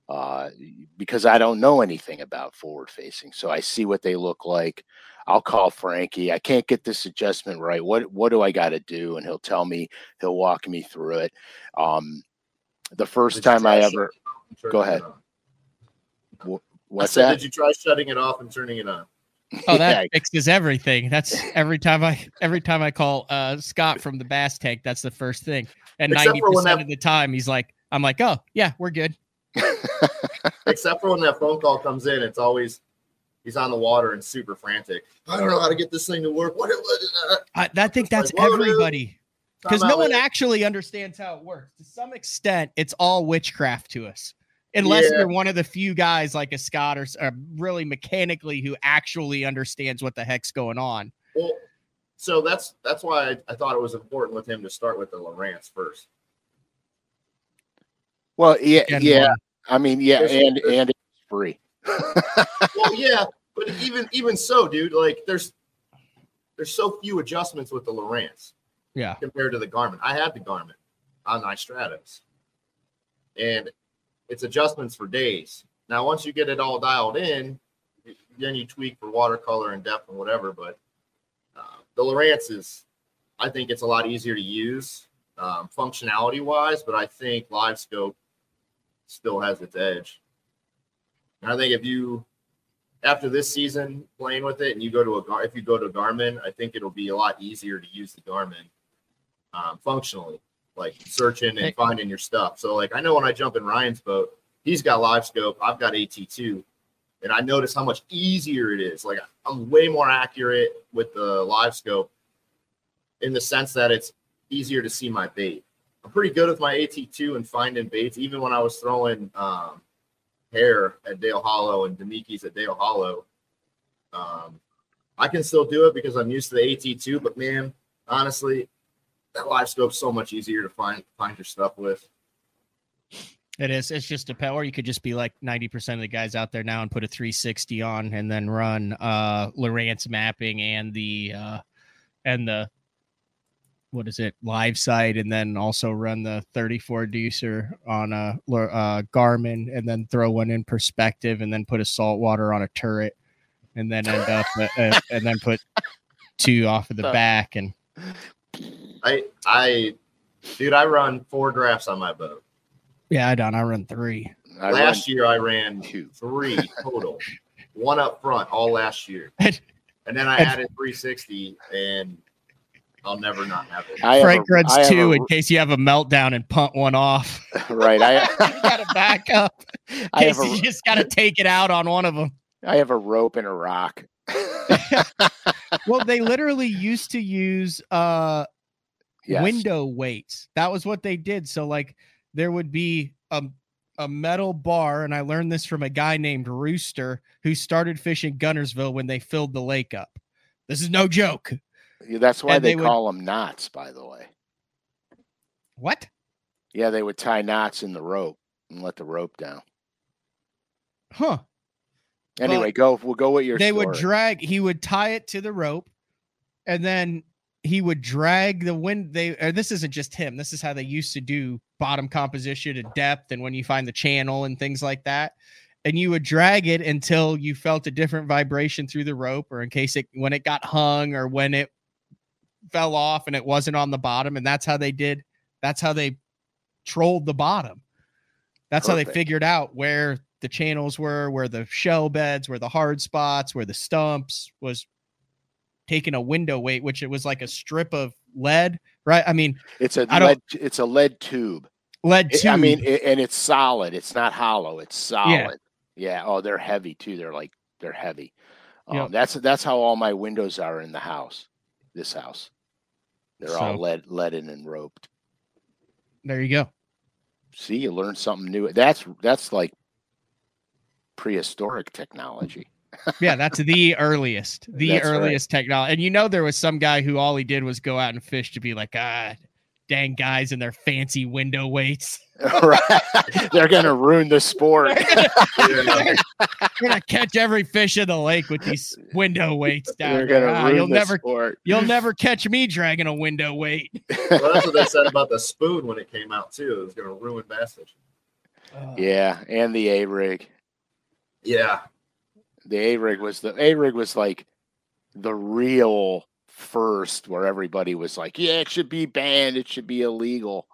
uh, because I don't know anything about forward facing. So I see what they look like. I'll call Frankie. I can't get this adjustment right. What what do I got to do? And he'll tell me. He'll walk me through it. Um, the first time I ever go ahead. On? I what's said, that? did you try shutting it off and turning it on? Oh, that Yeah, fixes everything. That's every time I every time I call uh Scott from the bass tank, that's the first thing. And ninety percent of the time he's like, I'm like, oh yeah, we're good. Except for when that phone call comes in, it's always he's on the water and super frantic. I don't know how to get this thing to work. What? what I, I think that's like, everybody because no one man. actually understands how it works. To some extent, it's all witchcraft to us, unless Yeah. you're one of the few guys like a Scott or, or uh, really mechanically who actually understands what the heck's going on. Well, so that's that's why I, I thought it was important with him to start with the Lowrance first. well, yeah, Gen yeah. one. I mean, yeah, There's- and and it's free. Well, yeah, but even even so, dude, like there's there's so few adjustments with the Lowrance yeah. compared to the Garmin. I had the Garmin on my Stratus, and it's adjustments for days. Now, once you get it all dialed in, then you tweak for watercolor and depth and whatever. But uh, the Lowrance is, I think it's a lot easier to use um, functionality wise, but I think Live Scope still has its edge. And I think if you, after this season playing with it, and you go to a if you go to Garmin, I think it'll be a lot easier to use the Garmin um, functionally, like searching and finding your stuff. So, like, I know when I jump in Ryan's boat, he's got Live Scope, I've got AT2, and I notice how much easier it is. Like, I'm way more accurate with the Live Scope in the sense that it's easier to see my bait. I'm pretty good with my AT2 and finding baits, even when I was throwing um, hair at Dale Hollow and Damikis at Dale Hollow. Um, I can still do it because I'm used to the AT2, but man, honestly, that live scope's so much easier to find find your stuff with. It is. It's just a power. You could just be like 90% of the guys out there now and put a 360 on and then run uh Lowrance mapping and the uh and the what is it live site and then also run the 34 deucer on a uh Garmin and then throw one in perspective and then put a saltwater on a turret and then end up uh, uh, and then put two off of the back and I I dude, I run four drafts on my boat. yeah, I don't. I run three. I last run year I ran two. three total, one up front all last year, And- and then I added 360, and I'll never not have it. I have Frank a- runs I two a- in case you have a meltdown and punt one off. right. I gotta back up. In I have case you just gotta take it out on one of them. I have a rope and a rock. Well, they literally used to use uh Yes. window weights. That was what they did. So like there would be a a metal bar, and I learned this from a guy named Rooster who started fishing Guntersville when they filled the lake up. This is no joke. Yeah, That's why and they, they would- call them knots, by the way. What? Yeah, they would tie knots in the rope and let the rope down. Huh. Anyway, go. We'll go with your. they would drag he would tie it to the rope and then he would drag the wind they or this isn't just him this is how they used to do bottom composition and depth and when you find the channel and things like that and you would drag it until you felt a different vibration through the rope or in case it when it got hung or when it fell off and it wasn't on the bottom and that's how they did that's how they trolled the bottom that's how they figured out where the channels were where the shell beds where the hard spots where the stumps was taking a window weight which it was like a strip of lead right i mean It's a lead. It's a lead tube. lead It- tube I mean, it, and it's solid. It's not hollow. It's solid. Yeah. yeah. Oh, they're heavy too. They're like they're heavy. Um, Yep. That's that's how all my windows are in the house. This house, they're all So- lead leaded and roped. There you go. See, you learn something new. That's that's like prehistoric technology. Yeah, that's the earliest, the That's right. earliest technology. And you know, there was some guy who all he did was go out and fish to be like, ah, dang guys and their fancy window weights. right? They're gonna ruin the sport. Yeah. We're gonna catch every fish in the lake with these window weights down They're gonna Ah, ruin you'll the never, sport. you'll never catch me dragging a window weight. well, that's what they said about the spoon when it came out too. It was going to ruin bass fishing. Yeah, and the A rig. Yeah, The A rig was the A rig was like the real first where everybody was like, yeah, it should be banned. It should be illegal.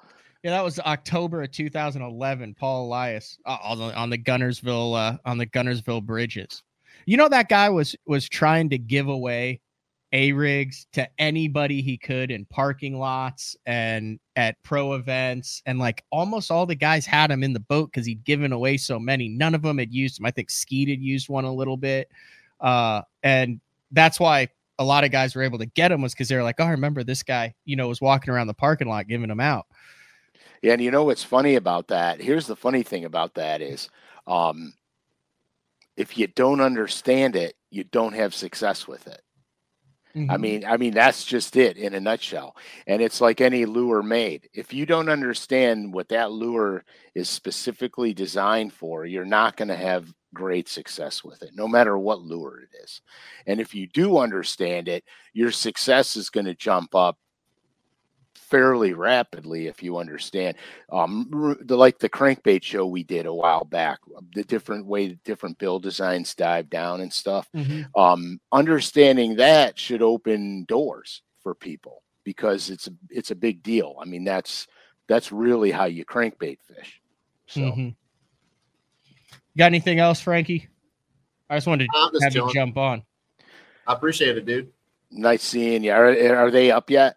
Yeah, that was October of 2011. Paul Elias uh, on the on the Guntersville uh, on the Guntersville bridges. You know that guy was was trying to give away a rigs to anybody he could in parking lots and at pro events and like almost all the guys had him in the boat because he'd given away so many. None of them had used him. I think Skeet had used one a little bit, uh, and that's why a lot of guys were able to get him was because they were like, oh, I remember this guy, you know, was walking around the parking lot giving them out. Yeah, and you know what's funny about that? Here's the funny thing about that is um if you don't understand it, you don't have success with it. I Mhm. mean, I mean that's just it in a nutshell. And it's like any lure made. If you don't understand what that lure is specifically designed for, you're not going to have great success with it, no matter what lure it is. And if you do understand it, your success is going to jump up fairly rapidly if you understand um the like the crankbait show we did a while back the different way different bill designs dive down and stuff Mhm. um, understanding that should open doors for people because it's a, it's a big deal. I mean, that's that's really how you crankbait fish. So Mhm. Got anything else, Frankie? I just wanted to I'm have you jump on. I appreciate it, dude. nice seeing you. Are, are they up yet?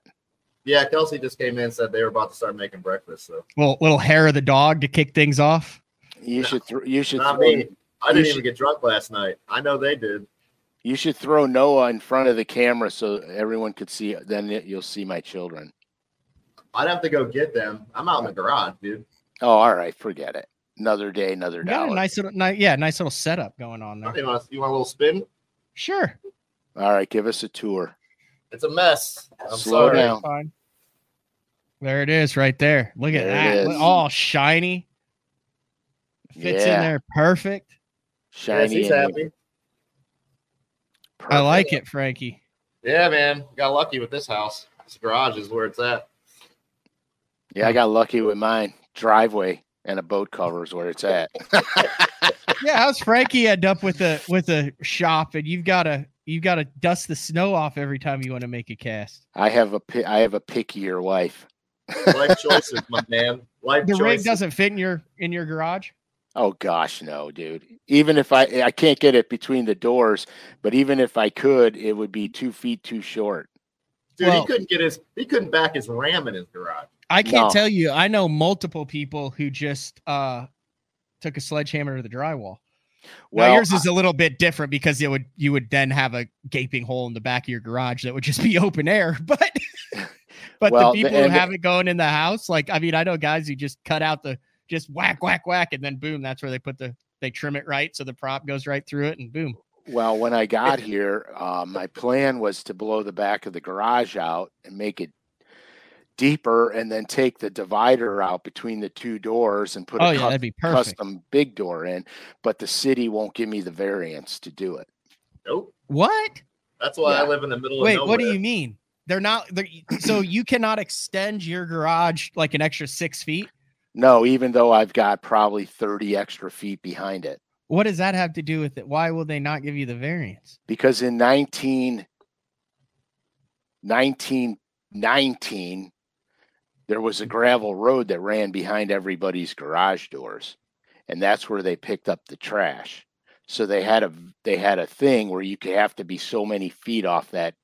Yeah, Kelsey just came in and said they were about to start making breakfast. So Little little hair of the dog to kick things off. You No. should th- you should not throw, me. I didn't you even get drunk last night. I know they did. you should throw Noah in front of the camera so everyone could see. Then you'll see my children. I'd have to go get them. I'm out in the garage, dude. Oh, all right, forget it. Another day, another You got dollar. nice little, ni- yeah, nice little setup going on there. You want, you want a little spin? Sure, All right, give us a tour. It's a mess. I'm Slow sorry. down. fine. There it is, right there. Look at There that, it Look- all shiny. Fits Yeah. in there perfect. Yes, Shiny. he's and happy. I like it, Frankie. Yeah, man. Got lucky with this house. This garage is where it's at. Yeah, I got lucky with mine. Driveway and a boat cover is where it's at. Yeah, how's Frankie end up with a with a shop and you've got to you've got to dust the snow off every time you want to make a cast. I have a pi- I have a pickier wife. Life choices, my man. Life The rig doesn't fit in your in your garage. Oh gosh, no, dude. Even if I I can't get it between the doors, but even if I could, it would be two feet too short. Dude, Well- he couldn't get his he couldn't back his ram in his garage. I can't No. tell you. I know multiple people who just uh took a sledgehammer to the drywall. Well, now yours is a little bit different because it would you would then have a gaping hole in the back of your garage that would just be open air. But but Well, the the- people who have it going in the house, like I mean, I know guys who just cut out the just whack whack whack and then boom, that's where they put the they trim it right so the prop goes right through it and boom. well, when I got here, uh, my plan was to blow the back of the garage out and make it deeper, and then take the divider out between the two doors and put Oh a yeah, cus- that'd be custom big door in. But the city won't give me the variance to do it. Nope. What? That's why I live in the middle Wait, of nowhere. what do you mean? They're not they're, so you cannot extend your garage like an extra six feet? No, even though I've got probably 30 extra feet behind it. What does that have to do with it? Why will they not give you the variance? Because in 19, 1919, there was a gravel road that ran behind everybody's garage doors. And that's where they picked up the trash. So they had a they had a thing where you could have to be so many feet off that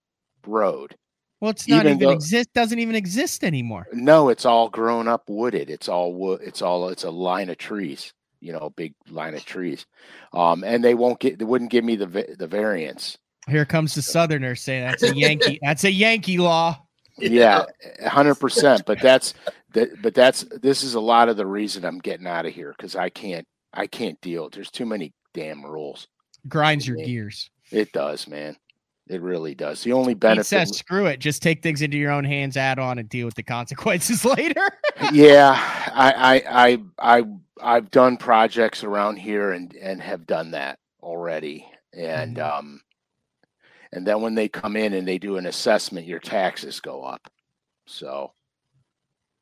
road. Well, it's not Even even though- exist doesn't even exist anymore. No, it's all grown up wooded. It's all wood. It's all it's a line of trees. you know, big line of trees. Um, and they won't get, they wouldn't give me the the variance. Here comes the Southerner saying that's a Yankee. that's a Yankee law. Yeah, hundred percent. But that's that. But that's this is a lot of the reason I'm getting out of here because I can't I can't deal. There's too many damn rules. Grinds your Yeah. gears. It does, man. It really does. The only benefit. says, "Screw it. Just take things into your own hands. Add on and deal with the consequences later." yeah, I, I, I, I, I've done projects around here and and have done that already. And Mhm. um, and then when they come in and they do an assessment, your taxes go up. So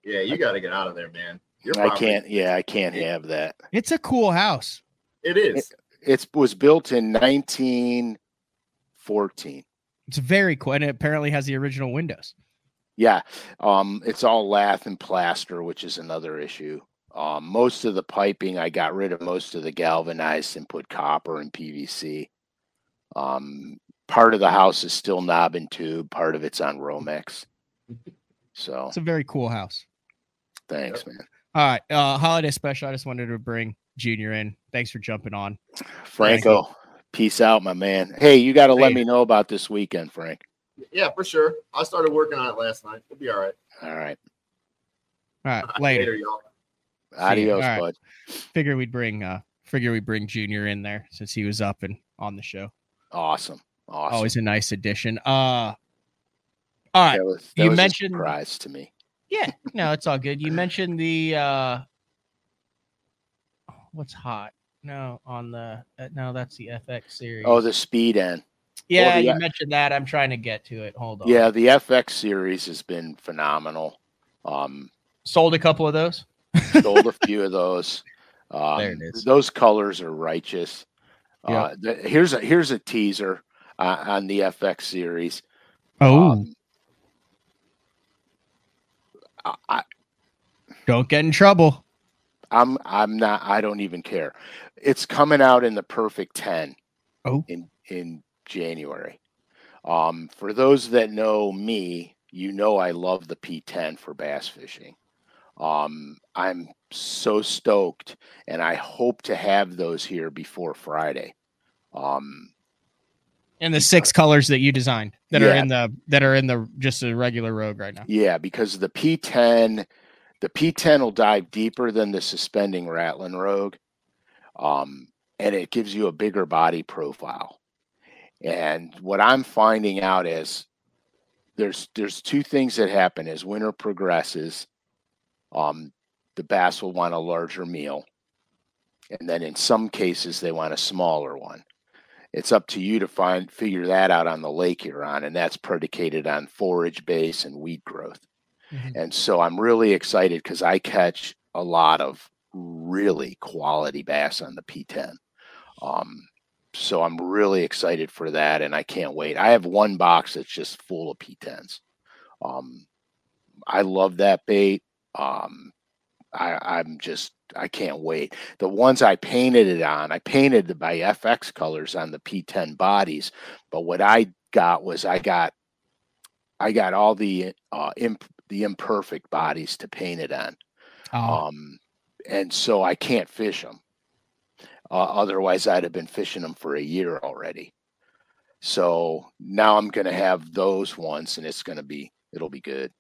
Yeah, you got to get out of there, man. Your I property- can't. Yeah, I can't have that. it's a cool house. It is. It was built in 1914. It's very cool, and it apparently has the original windows. Yeah, um, it's all lath and plaster, which is another issue. Um, most of the piping, I got rid of most of the galvanized and put copper and PVC. Um, part of the house is still knob and tube. Part of it's on Romex. So It's a very cool house. thanks, man. All right, uh, holiday special. I just wanted to bring Junior in. Thanks for jumping on. Franco, peace out, my man. Hey, you got to let me know about this weekend, Frank. Yeah, for sure. I started working on it last night. We'll be all right. All right. All right, later. y'all. Adios, All right. bud. Figure we'd bring uh, figure we'd bring Junior in there since he was up and on the show. Awesome. Awesome. Always a nice addition. Uh, all right. that was, that you mentioned- surprise to me. Yeah, no, it's all good. You mentioned the uh what's hot? No, on the uh, no, that's the FX series. Oh, the speed end. yeah, you mentioned that. I'm trying to get to it. Hold on. Yeah, the FX series has been phenomenal. Um, sold a couple of those. sold a few of those. Um, There it is. Those colors are righteous. Yeah. Uh, the, here's a here's a teaser uh, on the FX series. Oh, Um, I, don't get in trouble. I'm I'm not. I don't even care. It's coming out in the perfect ten. Oh. in in January. Um, for those that know me, you know I love the P10 for bass fishing. Um, I'm so stoked, and I hope to have those here before Friday. Um, And the six colors that you designed that are in the that are in the just a regular rogue right now. yeah, because the P10, the P10 will dive deeper than the suspending Rattling Rogue, um, and it gives you a bigger body profile. And what I'm finding out is there's there's two things that happen as winter progresses. Um, the bass will want a larger meal, and then in some cases they want a smaller one. It's up to you to find figure that out on the lake you're on, and that's predicated on forage base and weed growth. Mhm. And so I'm really excited because I catch a lot of really quality bass on the P10. Um, so I'm really excited for that, and I can't wait. I have one box that's just full of P10s. Um, I love that bait. Um, I, I'm just I can't wait. The ones I painted it on, I painted the by FX colors on the P10 bodies, but what I got was I got I got all the uh, imp, the imperfect bodies to paint it on. Oh, Um, and so I can't fish them. Uh, otherwise, I'd have been fishing them for a year already. So now I'm going to have those ones, and it's going to be it'll be good.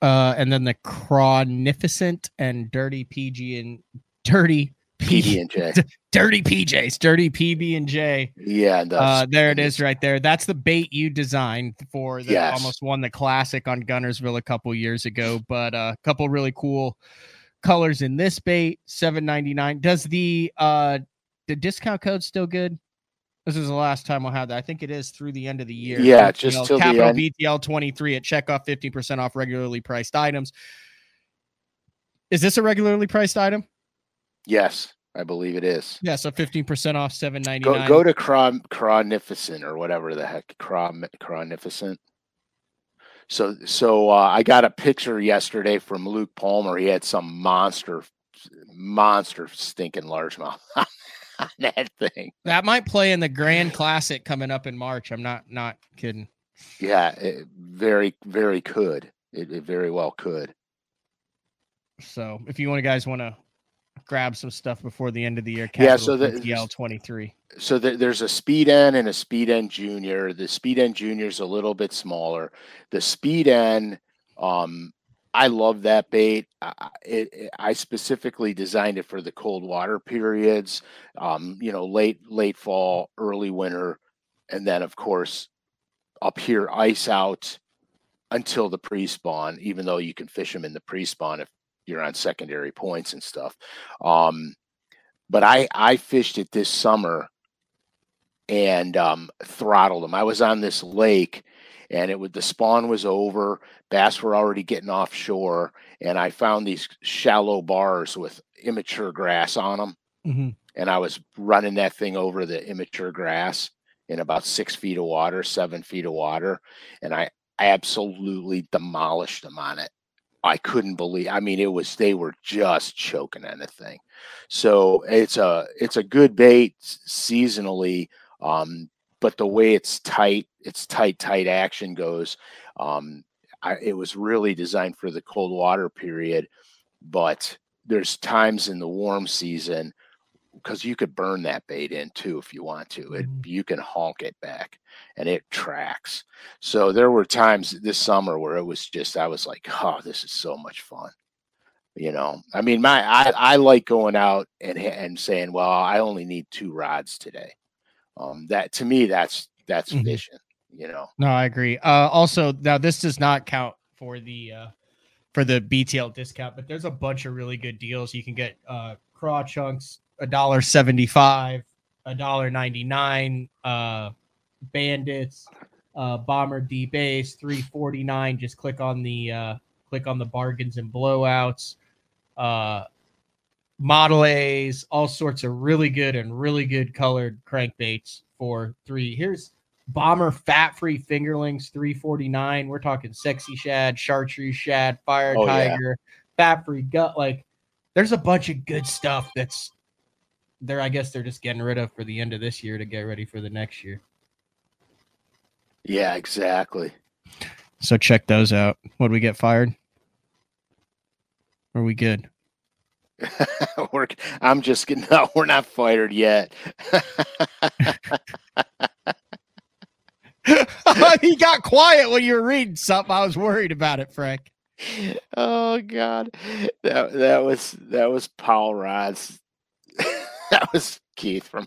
Uh, and then the Cronificent and Dirty PG and Dirty PD and J, Dirty PJs, Dirty PB and J. yeah, Uh, there it is, right there. That's the bait you designed for that Yes. almost won the classic on Guntersville a couple years ago. But a couple really cool colors in this bait, seven ninety nine. Does the uh the discount code still good? This is the last time we'll have that. I think it is through the end of the year. Yeah, just BTL till the capital twenty three at checkoff, 50% off regularly priced items. Is this a regularly priced item? Yes, I believe it is. Yeah, so fifteen percent off, seven ninety Go go to Cron Cronificent or whatever the heck Cron Cronificent. So so uh, I got a picture yesterday from Luke Palmer. He had some monster monster stinking largemouth on that thing. That might play in the Grand Classic coming up in March. I'm not not kidding. Yeah, it very very could. It, it very well could. So if you want guys want to grab some stuff before the end of the year. yeah, so the BTL twenty three. So the, there's a Speed N and a Speed N Junior. The Speed N Junior is a little bit smaller. The Speed N, um, I love that bait. I, it, I specifically designed it for the cold water periods. Um, you know, late late fall, early winter, and then of course up here ice out until the pre-spawn. Even though you can fish them in the pre-spawn if you're on secondary points and stuff. Um, but I I fished it this summer and um, throttled them. I was on this lake and it would the spawn was over bass were already getting offshore and i found these shallow bars with immature grass on them mm-hmm. and i was running that thing over the immature grass in about six feet of water seven feet of water and i absolutely demolished them on it. I couldn't believe i mean it was they were just choking on the thing. So it's a it's a good bait seasonally um, but the way it's tight, it's tight, tight action goes. Um, I, it was really designed for the cold water period, but there's times in the warm season because you could burn that bait in too if you want to. It, mm-hmm. you can honk it back and it tracks. So there were times this summer where it was just I was like, oh, this is so much fun. You know, I mean, my I, I like going out and and saying, well, I only need two rods today um, that to me that's that's mm-hmm. fishing you know? No i agree. Uh also now this does not count for the uh for the btl discount but there's a bunch of really good deals. You can get uh craw chunks a dollar 75 a dollar 99 uh bandits uh bomber d base 349 just click on the uh click on the bargains and blowouts uh Model A's, all sorts of really good and really good colored crankbaits for three. Here's Bomber Fat Free Fingerlings 349. We're talking sexy shad, chartreuse shad, fire oh, tiger, yeah. fat free gut. Like there's a bunch of good stuff that's there. I guess they're just getting rid of for the end of this year to get ready for the next year. Yeah, exactly. So check those out. What do we get fired? Are we good? we're, I'm just kidding. No, we're not fired yet. he got quiet when you were reading something. I was worried about it, Frank. Oh God, that that was that was Paul Rods. that was Keith from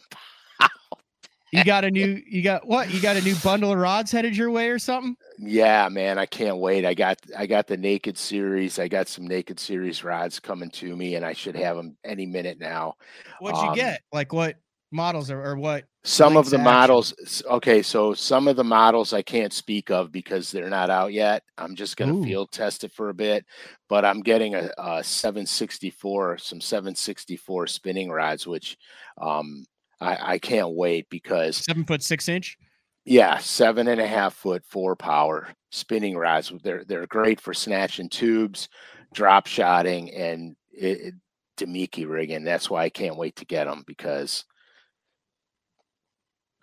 you got a new you got what? You got a new bundle of rods headed your way or something? Yeah, man, I can't wait. I got I got the Naked series. I got some Naked series rods coming to me and I should have them any minute now. What'd um, you get? Like what models or, or what? Some of the action? models okay, so some of the models I can't speak of because they're not out yet. I'm just going to field test it for a bit, but I'm getting a, a 764, some 764 spinning rods which um I, I can't wait because seven foot six inch. Yeah, seven and a half foot, four power spinning rods. They're they're great for snatching tubes, drop shotting, and it, Damiki rigging. That's why I can't wait to get them because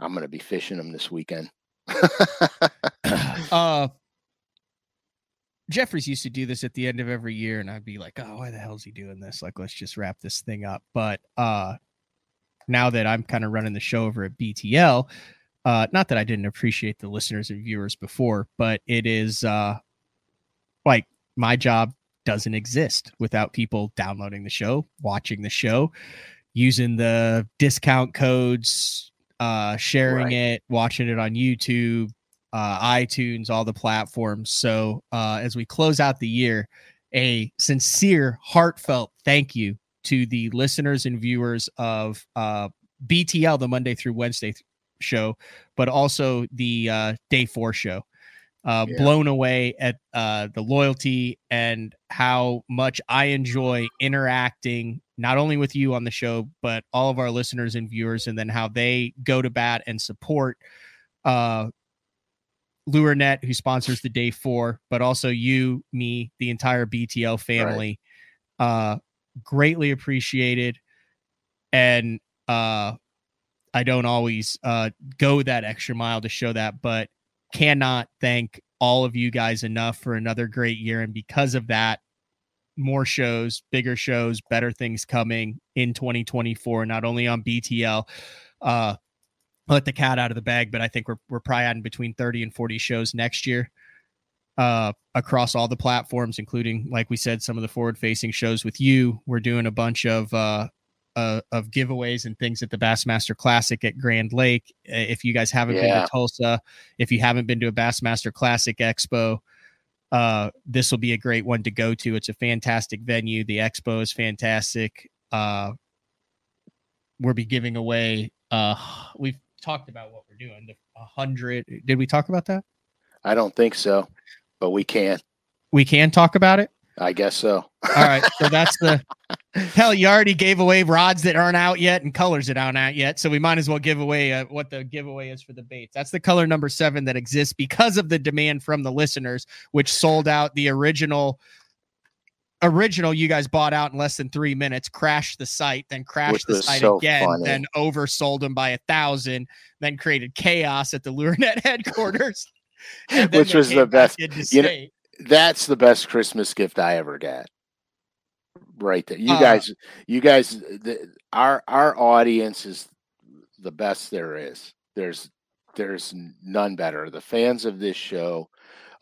I'm going to be fishing them this weekend. uh, Jeffries used to do this at the end of every year, and I'd be like, "Oh, why the hell is he doing this? Like, let's just wrap this thing up." But uh, now that I'm kind of running the show over at BTL. Uh, not that I didn't appreciate the listeners and viewers before, but it is uh, like my job doesn't exist without people downloading the show, watching the show, using the discount codes, uh, sharing right. it, watching it on YouTube, uh, iTunes, all the platforms. So uh, as we close out the year, a sincere, heartfelt thank you to the listeners and viewers of uh, BTL, the Monday through Wednesday th- show, but also the uh, day four show. Uh, yeah. Blown away at uh, the loyalty and how much I enjoy interacting not only with you on the show, but all of our listeners and viewers, and then how they go to bat and support uh, LureNet, who sponsors the day four, but also you, me, the entire BTL family. Right. Uh, greatly appreciated. And uh, I don't always uh, go that extra mile to show that, but cannot thank all of you guys enough for another great year. And because of that, more shows, bigger shows, better things coming in 2024, not only on BTL. Uh, let the cat out of the bag, but I think we're we're probably adding between 30 and 40 shows next year uh, across all the platforms, including, like we said, some of the forward facing shows with you. We're doing a bunch of uh, uh, of giveaways and things at the Bassmaster Classic at Grand Lake. If you guys haven't yeah. been to Tulsa, if you haven't been to a Bassmaster Classic Expo, uh, this will be a great one to go to. It's a fantastic venue. The expo is fantastic. Uh, we'll be giving away. Uh, we've talked about what we're doing. The hundred. Did we talk about that? I don't think so, but we can. We can talk about it. I guess so. All right. So that's the hell. You already gave away rods that aren't out yet and colors that aren't out yet. So we might as well give away uh, what the giveaway is for the baits. That's the color number seven that exists because of the demand from the listeners, which sold out the original. Original, you guys bought out in less than three minutes, crashed the site, then crashed the site so again, funny. then oversold them by a thousand, then created chaos at the LureNet headquarters. Which was the best. You know, that's the best Christmas gift I ever got. Right there, you uh, guys, you guys, the, our our audience is the best there is. There's there's none better. The fans of this show,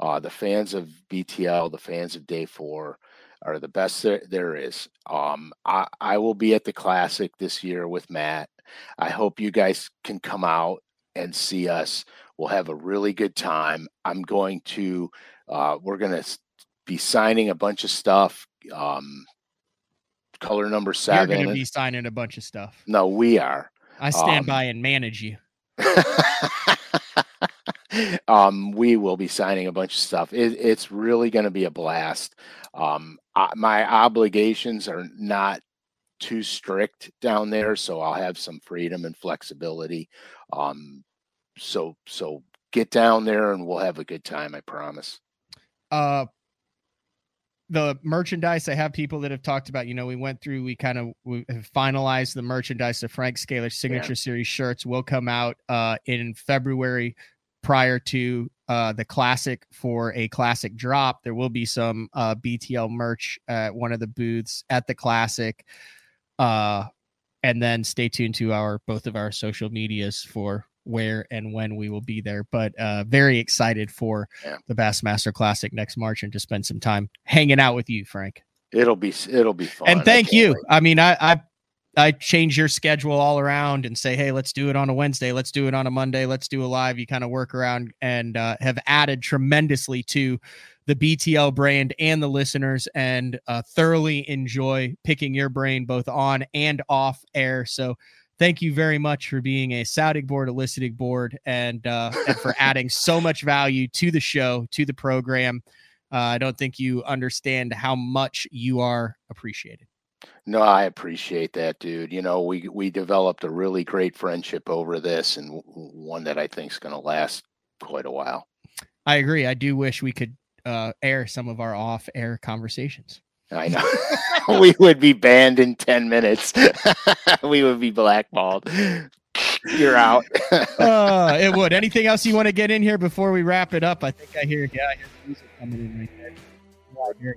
uh, the fans of BTL, the fans of Day Four, are the best there, there is. Um, I, I will be at the classic this year with Matt. I hope you guys can come out and see us. We'll have a really good time. I'm going to uh, we're going to be signing a bunch of stuff. Um, color number 7 You're going to be signing a bunch of stuff. No, we are. I stand um, by and manage you. um, we will be signing a bunch of stuff. It, it's really going to be a blast. Um, I, my obligations are not too strict down there, so I'll have some freedom and flexibility. Um, so so get down there and we'll have a good time. I promise uh the merchandise i have people that have talked about you know we went through we kind of we have finalized the merchandise the frank scalish signature yeah. series shirts will come out uh in february prior to uh the classic for a classic drop there will be some uh btl merch at one of the booths at the classic uh and then stay tuned to our both of our social medias for where and when we will be there. But uh, very excited for yeah. the Bassmaster Classic next March and to spend some time hanging out with you, Frank. It'll be it'll be fun. And thank I you. Wait. I mean, I, I I change your schedule all around and say, hey, let's do it on a Wednesday, let's do it on a Monday, let's do a live. You kind of work around and uh, have added tremendously to the BTL brand and the listeners, and uh, thoroughly enjoy picking your brain both on and off air. So thank you very much for being a sounding board, a board, and uh, and for adding so much value to the show, to the program. Uh, I don't think you understand how much you are appreciated. No, I appreciate that, dude. You know, we we developed a really great friendship over this, and one that I think is going to last quite a while. I agree. I do wish we could uh, air some of our off-air conversations. I know. we would be banned in 10 minutes. we would be blackballed. You're out. uh, it would. Anything else you want to get in here before we wrap it up? I think I hear, yeah, I hear the music coming in right there.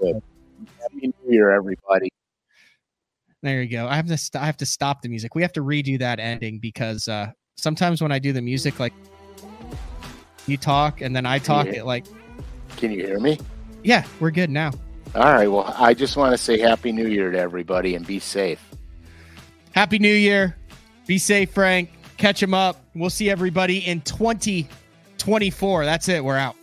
Good. Happy New Year, everybody. There you go. I have to st- I have to stop the music. We have to redo that ending because uh, sometimes when I do the music, like you talk and then I talk, it like. Can you hear me? Yeah, we're good now. All right. Well, I just want to say Happy New Year to everybody and be safe. Happy New Year. Be safe, Frank. Catch him up. We'll see everybody in 2024. That's it. We're out.